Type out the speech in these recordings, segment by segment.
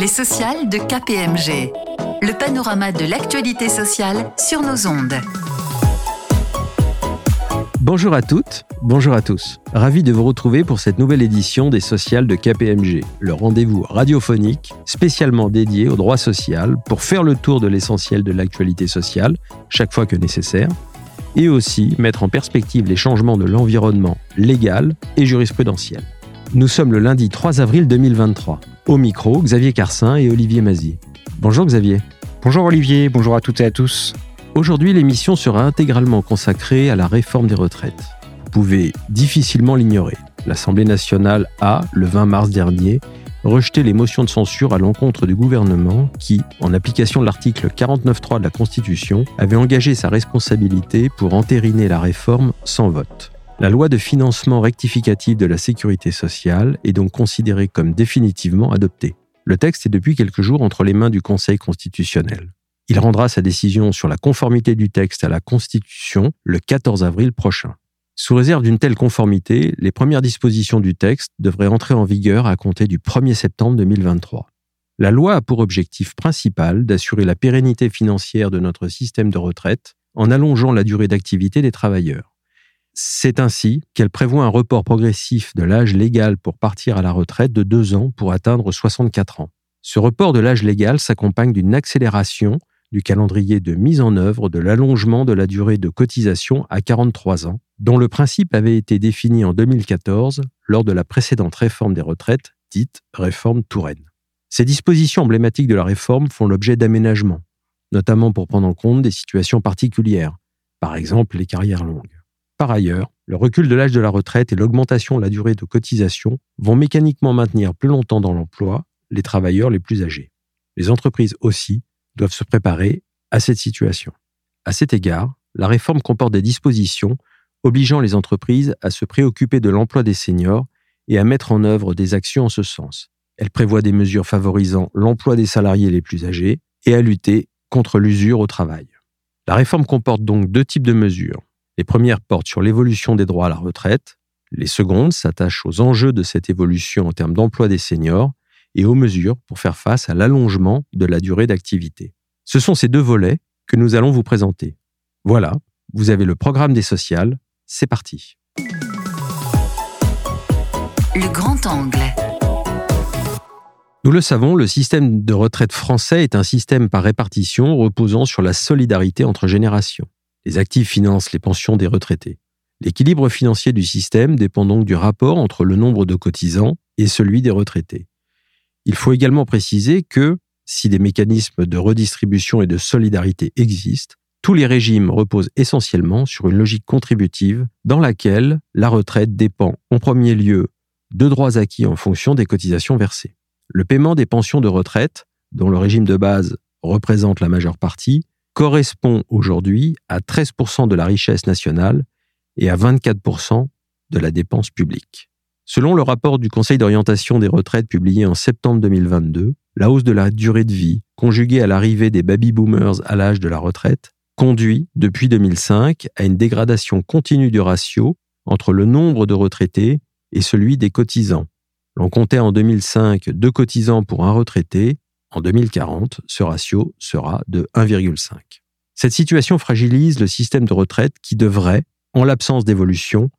Les sociales de KPMG. Le panorama de l'actualité sociale sur nos ondes. Bonjour à toutes, bonjour à tous. Ravi de vous retrouver pour cette nouvelle édition des sociales de KPMG, le rendez-vous radiophonique spécialement dédié au droit social pour faire le tour de l'essentiel de l'actualité sociale chaque fois que nécessaire et aussi mettre en perspective les changements de l'environnement légal et jurisprudentiel. Nous sommes le lundi 3 avril 2023. Au micro, Xavier Carcin et Olivier Mazie. Bonjour Xavier. Bonjour Olivier, bonjour à toutes et à tous. Aujourd'hui, l'émission sera intégralement consacrée à la réforme des retraites. Vous pouvez difficilement l'ignorer. L'Assemblée nationale a, le 20 mars dernier, rejeté les motions de censure à l'encontre du gouvernement qui, en application de l'article 49.3 de la Constitution, avait engagé sa responsabilité pour entériner la réforme sans vote. La loi de financement rectificatif de la sécurité sociale est donc considérée comme définitivement adoptée. Le texte est depuis quelques jours entre les mains du Conseil constitutionnel. Il rendra sa décision sur la conformité du texte à la Constitution le 14 avril prochain. Sous réserve d'une telle conformité, les premières dispositions du texte devraient entrer en vigueur à compter du 1er septembre 2023. La loi a pour objectif principal d'assurer la pérennité financière de notre système de retraite en allongeant la durée d'activité des travailleurs. C'est ainsi qu'elle prévoit un report progressif de l'âge légal pour partir à la retraite de deux ans pour atteindre 64 ans. Ce report de l'âge légal s'accompagne d'une accélération du calendrier de mise en œuvre de l'allongement de la durée de cotisation à 43 ans, dont le principe avait été défini en 2014 lors de la précédente réforme des retraites, dite réforme Touraine. Ces dispositions emblématiques de la réforme font l'objet d'aménagements, notamment pour prendre en compte des situations particulières, par exemple les carrières longues. Par ailleurs, le recul de l'âge de la retraite et l'augmentation de la durée de cotisation vont mécaniquement maintenir plus longtemps dans l'emploi les travailleurs les plus âgés. Les entreprises aussi doivent se préparer à cette situation. À cet égard, la réforme comporte des dispositions obligeant les entreprises à se préoccuper de l'emploi des seniors et à mettre en œuvre des actions en ce sens. Elle prévoit des mesures favorisant l'emploi des salariés les plus âgés et à lutter contre l'usure au travail. La réforme comporte donc deux types de mesures. Les premières portent sur l'évolution des droits à la retraite. Les secondes s'attachent aux enjeux de cette évolution en termes d'emploi des seniors et aux mesures pour faire face à l'allongement de la durée d'activité. Ce sont ces deux volets que nous allons vous présenter. Voilà, vous avez le programme des sociales, c'est parti. Le grand angle. Nous le savons, le système de retraite français est un système par répartition reposant sur la solidarité entre générations. Les actifs financent les pensions des retraités. L'équilibre financier du système dépend donc du rapport entre le nombre de cotisants et celui des retraités. Il faut également préciser que, si des mécanismes de redistribution et de solidarité existent, tous les régimes reposent essentiellement sur une logique contributive dans laquelle la retraite dépend en premier lieu de droits acquis en fonction des cotisations versées. Le paiement des pensions de retraite, dont le régime de base représente la majeure partie, correspond aujourd'hui à 13% de la richesse nationale et à 24% de la dépense publique. Selon le rapport du Conseil d'orientation des retraites publié en septembre 2022, la hausse de la durée de vie, conjuguée à l'arrivée des baby-boomers à l'âge de la retraite, conduit, depuis 2005, à une dégradation continue du ratio entre le nombre de retraités et celui des cotisants. L'on comptait en 2005 deux cotisants pour un retraité en 2040, ce ratio sera de 1,5. Cette situation fragilise le système de retraite qui devrait, en l'absence d'évolution,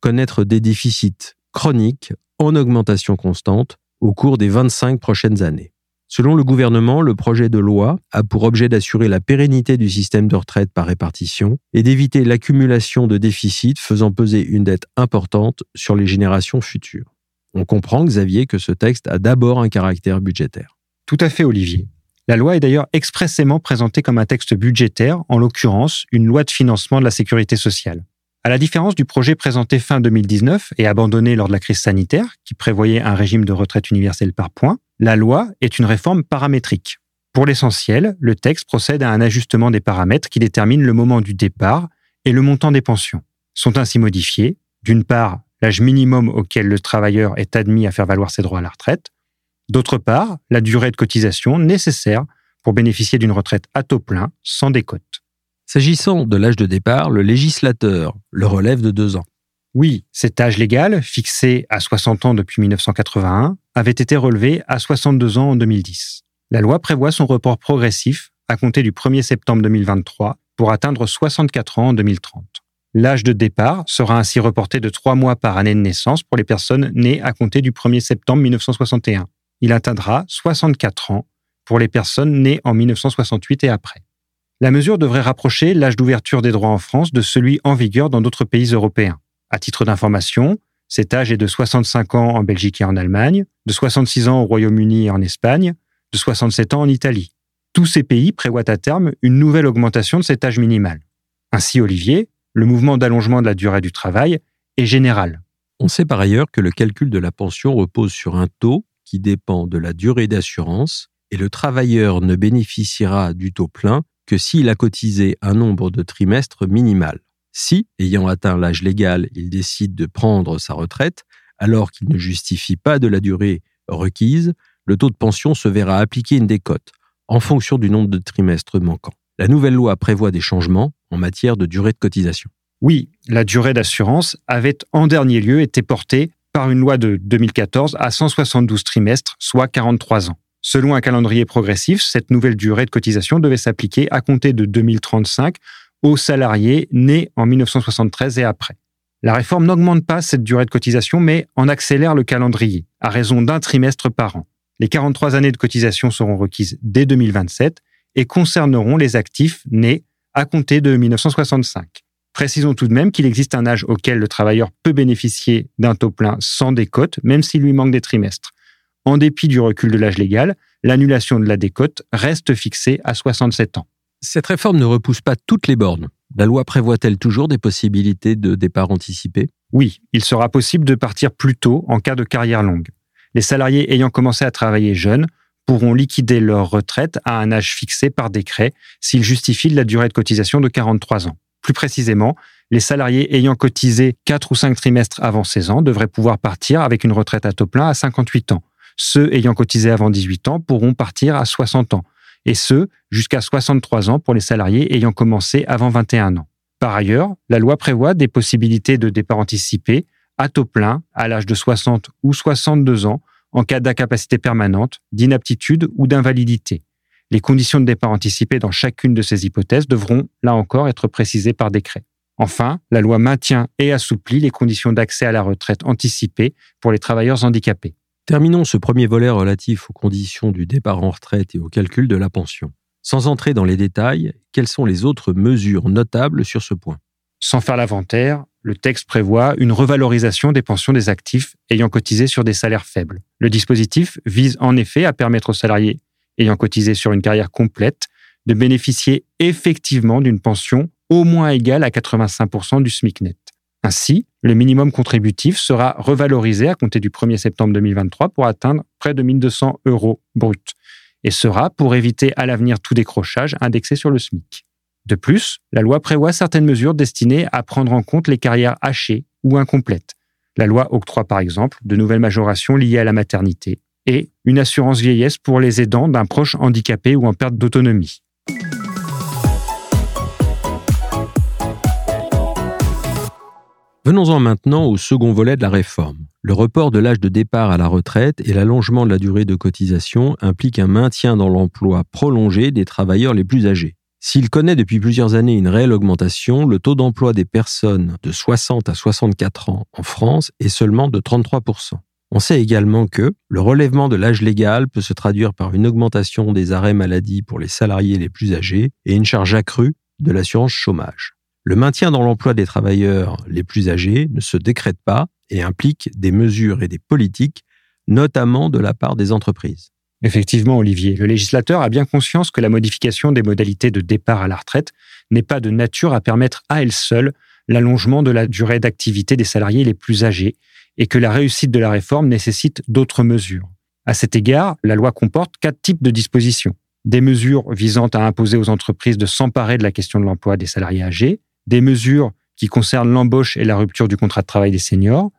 connaître des déficits chroniques en augmentation constante au cours des 25 prochaines années. Selon le gouvernement, le projet de loi a pour objet d'assurer la pérennité du système de retraite par répartition et d'éviter l'accumulation de déficits faisant peser une dette importante sur les générations futures. On comprend, Xavier, que ce texte a d'abord un caractère budgétaire. Tout à fait, Olivier. La loi est d'ailleurs expressément présentée comme un texte budgétaire, en l'occurrence une loi de financement de la sécurité sociale. À la différence du projet présenté fin 2019 et abandonné lors de la crise sanitaire, qui prévoyait un régime de retraite universel par points, la loi est une réforme paramétrique. Pour l'essentiel, le texte procède à un ajustement des paramètres qui déterminent le moment du départ et le montant des pensions. Sont ainsi modifiés, d'une part, l'âge minimum auquel le travailleur est admis à faire valoir ses droits à la retraite, D'autre part, la durée de cotisation nécessaire pour bénéficier d'une retraite à taux plein sans décote. S'agissant de l'âge de départ, le législateur le relève de deux ans. Oui, cet âge légal, fixé à 60 ans depuis 1981, avait été relevé à 62 ans en 2010. La loi prévoit son report progressif à compter du 1er septembre 2023 pour atteindre 64 ans en 2030. L'âge de départ sera ainsi reporté de trois mois par année de naissance pour les personnes nées à compter du 1er septembre 1961. Il atteindra 64 ans pour les personnes nées en 1968 et après. La mesure devrait rapprocher l'âge d'ouverture des droits en France de celui en vigueur dans d'autres pays européens. À titre d'information, cet âge est de 65 ans en Belgique et en Allemagne, de 66 ans au Royaume-Uni et en Espagne, de 67 ans en Italie. Tous ces pays prévoient à terme une nouvelle augmentation de cet âge minimal. Ainsi, Olivier, le mouvement d'allongement de la durée du travail est général. On sait par ailleurs que le calcul de la pension repose sur un taux qui dépend de la durée d'assurance et le travailleur ne bénéficiera du taux plein que s'il a cotisé un nombre de trimestres minimal. Si, ayant atteint l'âge légal, il décide de prendre sa retraite, alors qu'il ne justifie pas de la durée requise, le taux de pension se verra appliquer une décote en fonction du nombre de trimestres manquants. La nouvelle loi prévoit des changements en matière de durée de cotisation. Oui, la durée d'assurance avait en dernier lieu été portée par une loi de 2014 à 172 trimestres, soit 43 ans. Selon un calendrier progressif, cette nouvelle durée de cotisation devait s'appliquer à compter de 2035 aux salariés nés en 1973 et après. La réforme n'augmente pas cette durée de cotisation, mais en accélère le calendrier, à raison d'un trimestre par an. Les 43 années de cotisation seront requises dès 2027 et concerneront les actifs nés à compter de 1965. Précisons tout de même qu'il existe un âge auquel le travailleur peut bénéficier d'un taux plein sans décote, même s'il lui manque des trimestres. En dépit du recul de l'âge légal, l'annulation de la décote reste fixée à 67 ans. Cette réforme ne repousse pas toutes les bornes. La loi prévoit-elle toujours des possibilités de départ anticipé? Oui, il sera possible de partir plus tôt en cas de carrière longue les salariés ayant commencé à travailler jeunes pourront liquider leur retraite à un âge fixé par décret s'ils justifient de la durée de cotisation de 43 ans. Plus précisément, les salariés ayant cotisé 4 ou 5 trimestres avant 16 ans devraient pouvoir partir avec une retraite à taux plein à 58 ans. Ceux ayant cotisé avant 18 ans pourront partir à 60 ans, et ceux jusqu'à 63 ans pour les salariés ayant commencé avant 21 ans. Par ailleurs, la loi prévoit des possibilités de départ anticipé à taux plein à l'âge de 60 ou 62 ans en cas d'incapacité permanente, d'inaptitude ou d'invalidité. Les conditions de départ anticipé dans chacune de ces hypothèses devront, là encore, être précisées par décret. Enfin, la loi maintient et assouplit les conditions d'accès à la retraite anticipée pour les travailleurs handicapés. Terminons ce premier volet relatif aux conditions du départ en retraite et au calcul de la pension. Sans entrer dans les détails, quelles sont les autres mesures notables sur ce point? Sans faire l'inventaire, le texte prévoit une revalorisation des pensions des actifs ayant cotisé sur des salaires faibles. Le dispositif vise en effet à permettre aux salariés ayant cotisé sur une carrière complète de bénéficier effectivement d'une pension au moins égale à 85% du SMIC net. Ainsi, le minimum contributif sera revalorisé à compter du 1er septembre 2023 pour atteindre près de 1200 euros bruts et sera, pour éviter à l'avenir tout décrochage, indexé sur le SMIC. De plus, la loi prévoit certaines mesures destinées à prendre en compte les carrières hachées ou incomplètes. La loi octroie par exemple de nouvelles majorations liées à la maternité et une assurance vieillesse pour les aidants d'un proche handicapé ou en perte d'autonomie. Venons-en maintenant au second volet de la réforme. Le report de l'âge de départ à la retraite et l'allongement de la durée de cotisation impliquent un maintien dans l'emploi prolongé des travailleurs les plus âgés. S'il connaît depuis plusieurs années une réelle augmentation, le taux d'emploi des personnes de 60 à 64 ans en France est seulement de 33%. On sait également que le relèvement de l'âge légal peut se traduire par une augmentation des arrêts maladie pour les salariés les plus âgés et une charge accrue de l'assurance chômage. Le maintien dans l'emploi des travailleurs les plus âgés ne se décrète pas et implique des mesures et des politiques, notamment de la part des entreprises. Effectivement, Olivier, le législateur a bien conscience que la modification des modalités de départ à la retraite n'est pas de nature à permettre à elle seule l'allongement de la durée d'activité des salariés les plus âgés et que la réussite de la réforme nécessite d'autres mesures. À cet égard, la loi comporte quatre types de dispositions. Des mesures visant à imposer aux entreprises de s'emparer de la question de l'emploi des salariés âgés, des mesures qui concernent l'embauche et la rupture du contrat de travail des seniors,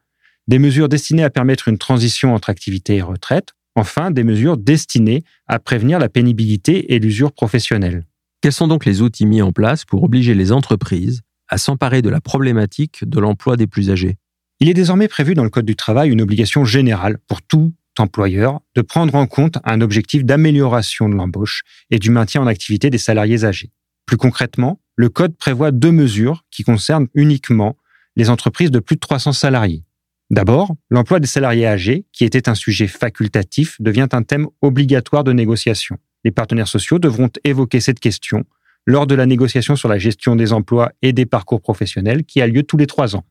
des mesures destinées à permettre une transition entre activité et retraite, Enfin, des mesures destinées à prévenir la pénibilité et l'usure professionnelle. Quels sont donc les outils mis en place pour obliger les entreprises à s'emparer de la problématique de l'emploi des plus âgés? Il est désormais prévu dans le Code du travail une obligation générale pour tout employeur de prendre en compte un objectif d'amélioration de l'embauche et du maintien en activité des salariés âgés. Plus concrètement, le Code prévoit deux mesures qui concernent uniquement les entreprises de plus de 300 salariés. D'abord, l'emploi des salariés âgés, qui était un sujet facultatif, devient un thème obligatoire de négociation. Les partenaires sociaux devront évoquer cette question lors de la négociation sur la gestion des emplois et des parcours professionnels qui a lieu tous les trois ans.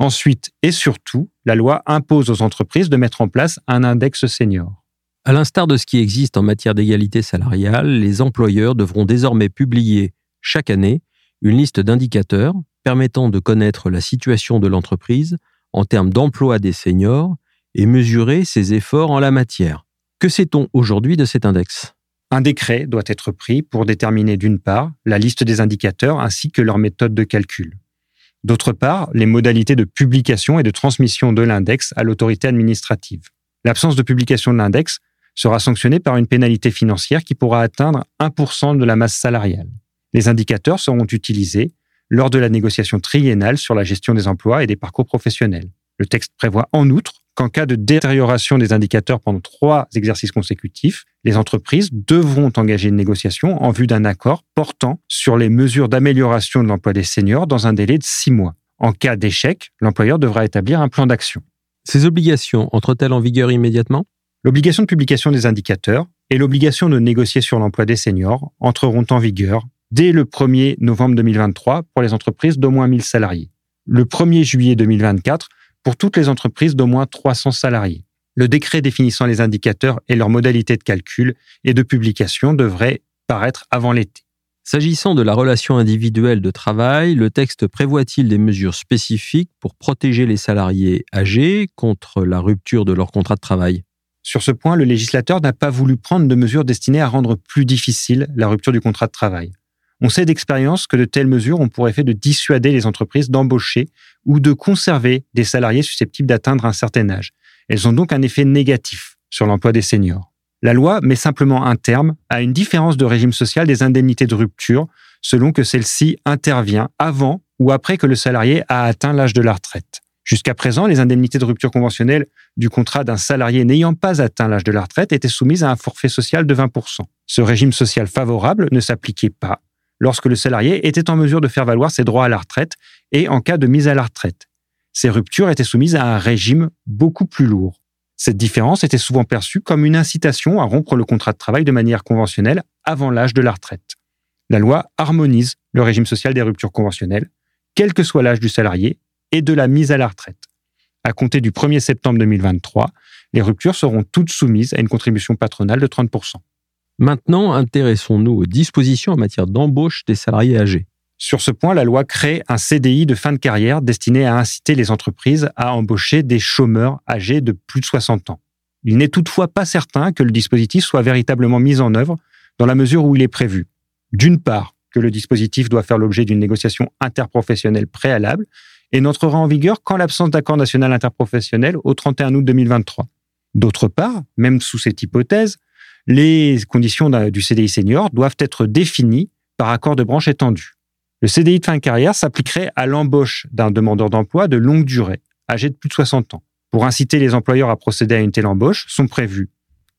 Ensuite et surtout, la loi impose aux entreprises de mettre en place un index senior. À l'instar de ce qui existe en matière d'égalité salariale, les employeurs devront désormais publier chaque année une liste d'indicateurs permettant de connaître la situation de l'entreprise en termes d'emploi des seniors et mesurer ses efforts en la matière. Que sait-on aujourd'hui de cet index? Un décret doit être pris pour déterminer d'une part la liste des indicateurs ainsi que leur méthode de calcul. D'autre part, les modalités de publication et de transmission de l'index à l'autorité administrative. L'absence de publication de l'index sera sanctionnée par une pénalité financière qui pourra atteindre 1% de la masse salariale. Les indicateurs seront utilisés lors de la négociation triennale sur la gestion des emplois et des parcours professionnels. Le texte prévoit en outre qu'en cas de détérioration des indicateurs pendant trois exercices consécutifs, les entreprises devront engager une négociation en vue d'un accord portant sur les mesures d'amélioration de l'emploi des seniors dans un délai de six mois. En cas d'échec, l'employeur devra établir un plan d'action. Ces obligations entrent-elles en vigueur immédiatement? L'obligation de publication des indicateurs et l'obligation de négocier sur l'emploi des seniors entreront en vigueur dès le 1er novembre 2023 pour les entreprises d'au moins 1000 salariés. Le 1er juillet 2024 pour toutes les entreprises d'au moins 300 salariés. Le décret définissant les indicateurs et leurs modalités de calcul et de publication devrait paraître avant l'été. S'agissant de la relation individuelle de travail, le texte prévoit-il des mesures spécifiques pour protéger les salariés âgés contre la rupture de leur contrat de travail? Sur ce point, le législateur n'a pas voulu prendre de mesures destinées à rendre plus difficile la rupture du contrat de travail. On sait d'expérience que de telles mesures ont pour effet de dissuader les entreprises d'embaucher ou de conserver des salariés susceptibles d'atteindre un certain âge. Elles ont donc un effet négatif sur l'emploi des seniors. La loi met simplement un terme à une différence de régime social des indemnités de rupture selon que celle-ci intervient avant ou après que le salarié a atteint l'âge de la retraite. Jusqu'à présent, les indemnités de rupture conventionnelle du contrat d'un salarié n'ayant pas atteint l'âge de la retraite étaient soumises à un forfait social de 20%. Ce régime social favorable ne s'appliquait pas lorsque le salarié était en mesure de faire valoir ses droits à la retraite et en cas de mise à la retraite. Ces ruptures étaient soumises à un régime beaucoup plus lourd. Cette différence était souvent perçue comme une incitation à rompre le contrat de travail de manière conventionnelle avant l'âge de la retraite. La loi harmonise le régime social des ruptures conventionnelles, quel que soit l'âge du salarié, et de la mise à la retraite. À compter du 1er septembre 2023, les ruptures seront toutes soumises à une contribution patronale de 30%. Maintenant, intéressons-nous aux dispositions en matière d'embauche des salariés âgés. Sur ce point, la loi crée un CDI de fin de carrière destiné à inciter les entreprises à embaucher des chômeurs âgés de plus de 60 ans. Il n'est toutefois pas certain que le dispositif soit véritablement mis en œuvre dans la mesure où il est prévu. D'une part, que le dispositif doit faire l'objet d'une négociation interprofessionnelle préalable et n'entrera en vigueur qu'en l'absence d'accord national interprofessionnel au 31 août 2023. D'autre part, même sous cette hypothèse, les conditions du CDI senior doivent être définies par accord de branche étendu. Le CDI de fin de carrière s'appliquerait à l'embauche d'un demandeur d'emploi de longue durée, âgé de plus de 60 ans. Pour inciter les employeurs à procéder à une telle embauche, sont prévues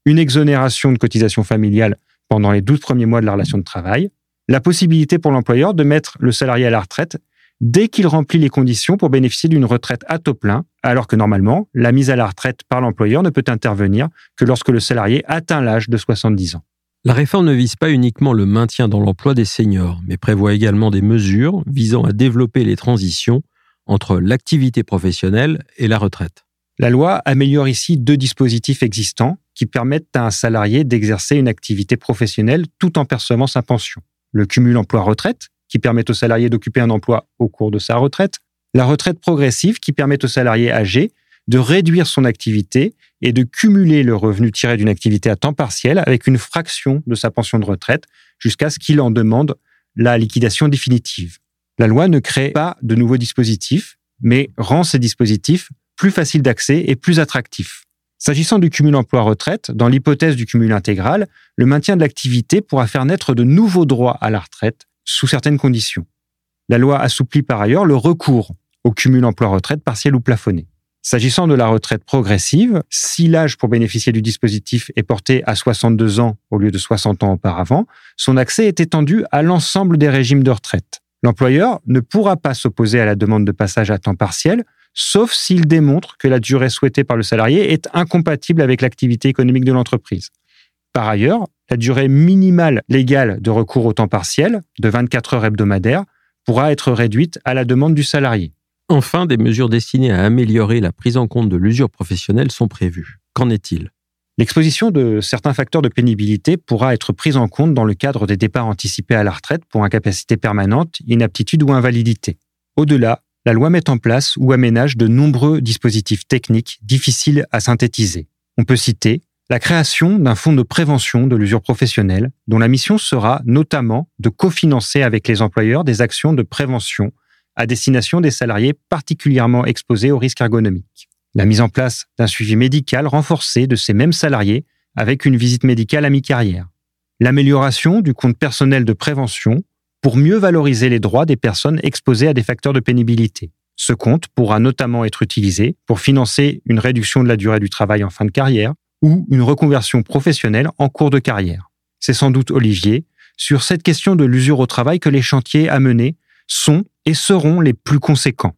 une exonération de cotisation familiale pendant les 12 premiers mois de la relation de travail, la possibilité pour l'employeur de mettre le salarié à la retraite dès qu'il remplit les conditions pour bénéficier d'une retraite à taux plein, alors que normalement, la mise à la retraite par l'employeur ne peut intervenir que lorsque le salarié atteint l'âge de 70 ans. La réforme ne vise pas uniquement le maintien dans l'emploi des seniors, mais prévoit également des mesures visant à développer les transitions entre l'activité professionnelle et la retraite. La loi améliore ici deux dispositifs existants qui permettent à un salarié d'exercer une activité professionnelle tout en percevant sa pension. Le cumul emploi-retraite, qui permet au salarié d'occuper un emploi au cours de sa retraite, la retraite progressive qui permet au salarié âgé de réduire son activité et de cumuler le revenu tiré d'une activité à temps partiel avec une fraction de sa pension de retraite jusqu'à ce qu'il en demande la liquidation définitive. La loi ne crée pas de nouveaux dispositifs, mais rend ces dispositifs plus faciles d'accès et plus attractifs. S'agissant du cumul emploi-retraite, dans l'hypothèse du cumul intégral, le maintien de l'activité pourra faire naître de nouveaux droits à la retraite sous certaines conditions. La loi assouplit par ailleurs le recours au cumul emploi-retraite partiel ou plafonné. S'agissant de la retraite progressive, si l'âge pour bénéficier du dispositif est porté à 62 ans au lieu de 60 ans auparavant, son accès est étendu à l'ensemble des régimes de retraite. L'employeur ne pourra pas s'opposer à la demande de passage à temps partiel, sauf s'il démontre que la durée souhaitée par le salarié est incompatible avec l'activité économique de l'entreprise. Par ailleurs, la durée minimale légale de recours au temps partiel, de 24 heures hebdomadaires, pourra être réduite à la demande du salarié. Enfin, des mesures destinées à améliorer la prise en compte de l'usure professionnelle sont prévues. Qu'en est-il? L'exposition de certains facteurs de pénibilité pourra être prise en compte dans le cadre des départs anticipés à la retraite pour incapacité permanente, inaptitude ou invalidité. Au-delà, la loi met en place ou aménage de nombreux dispositifs techniques difficiles à synthétiser. On peut citer la création d'un fonds de prévention de l'usure professionnelle, dont la mission sera notamment de cofinancer avec les employeurs des actions de prévention à destination des salariés particulièrement exposés aux risques ergonomiques. La mise en place d'un suivi médical renforcé de ces mêmes salariés avec une visite médicale à mi-carrière. L'amélioration du compte personnel de prévention pour mieux valoriser les droits des personnes exposées à des facteurs de pénibilité. Ce compte pourra notamment être utilisé pour financer une réduction de la durée du travail en fin de carrière ou une reconversion professionnelle en cours de carrière. C'est sans doute Olivier, sur cette question de l'usure au travail que les chantiers à mener sont et seront les plus conséquents.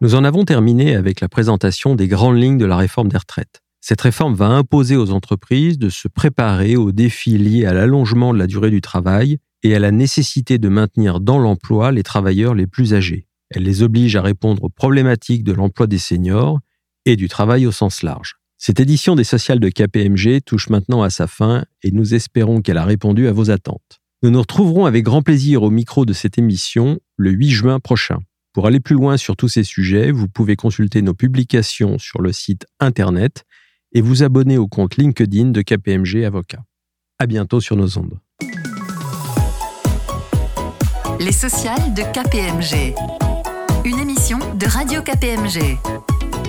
Nous en avons terminé avec la présentation des grandes lignes de la réforme des retraites. Cette réforme va imposer aux entreprises de se préparer aux défis liés à l'allongement de la durée du travail et à la nécessité de maintenir dans l'emploi les travailleurs les plus âgés. Elle les oblige à répondre aux problématiques de l'emploi des seniors et du travail au sens large. Cette édition des sociales de KPMG touche maintenant à sa fin et nous espérons qu'elle a répondu à vos attentes. Nous nous retrouverons avec grand plaisir au micro de cette émission le 8 juin prochain. Pour aller plus loin sur tous ces sujets, vous pouvez consulter nos publications sur le site internet et vous abonner au compte LinkedIn de KPMG Avocat. À bientôt sur nos ondes. Les sociales de KPMG de Radio KPMG.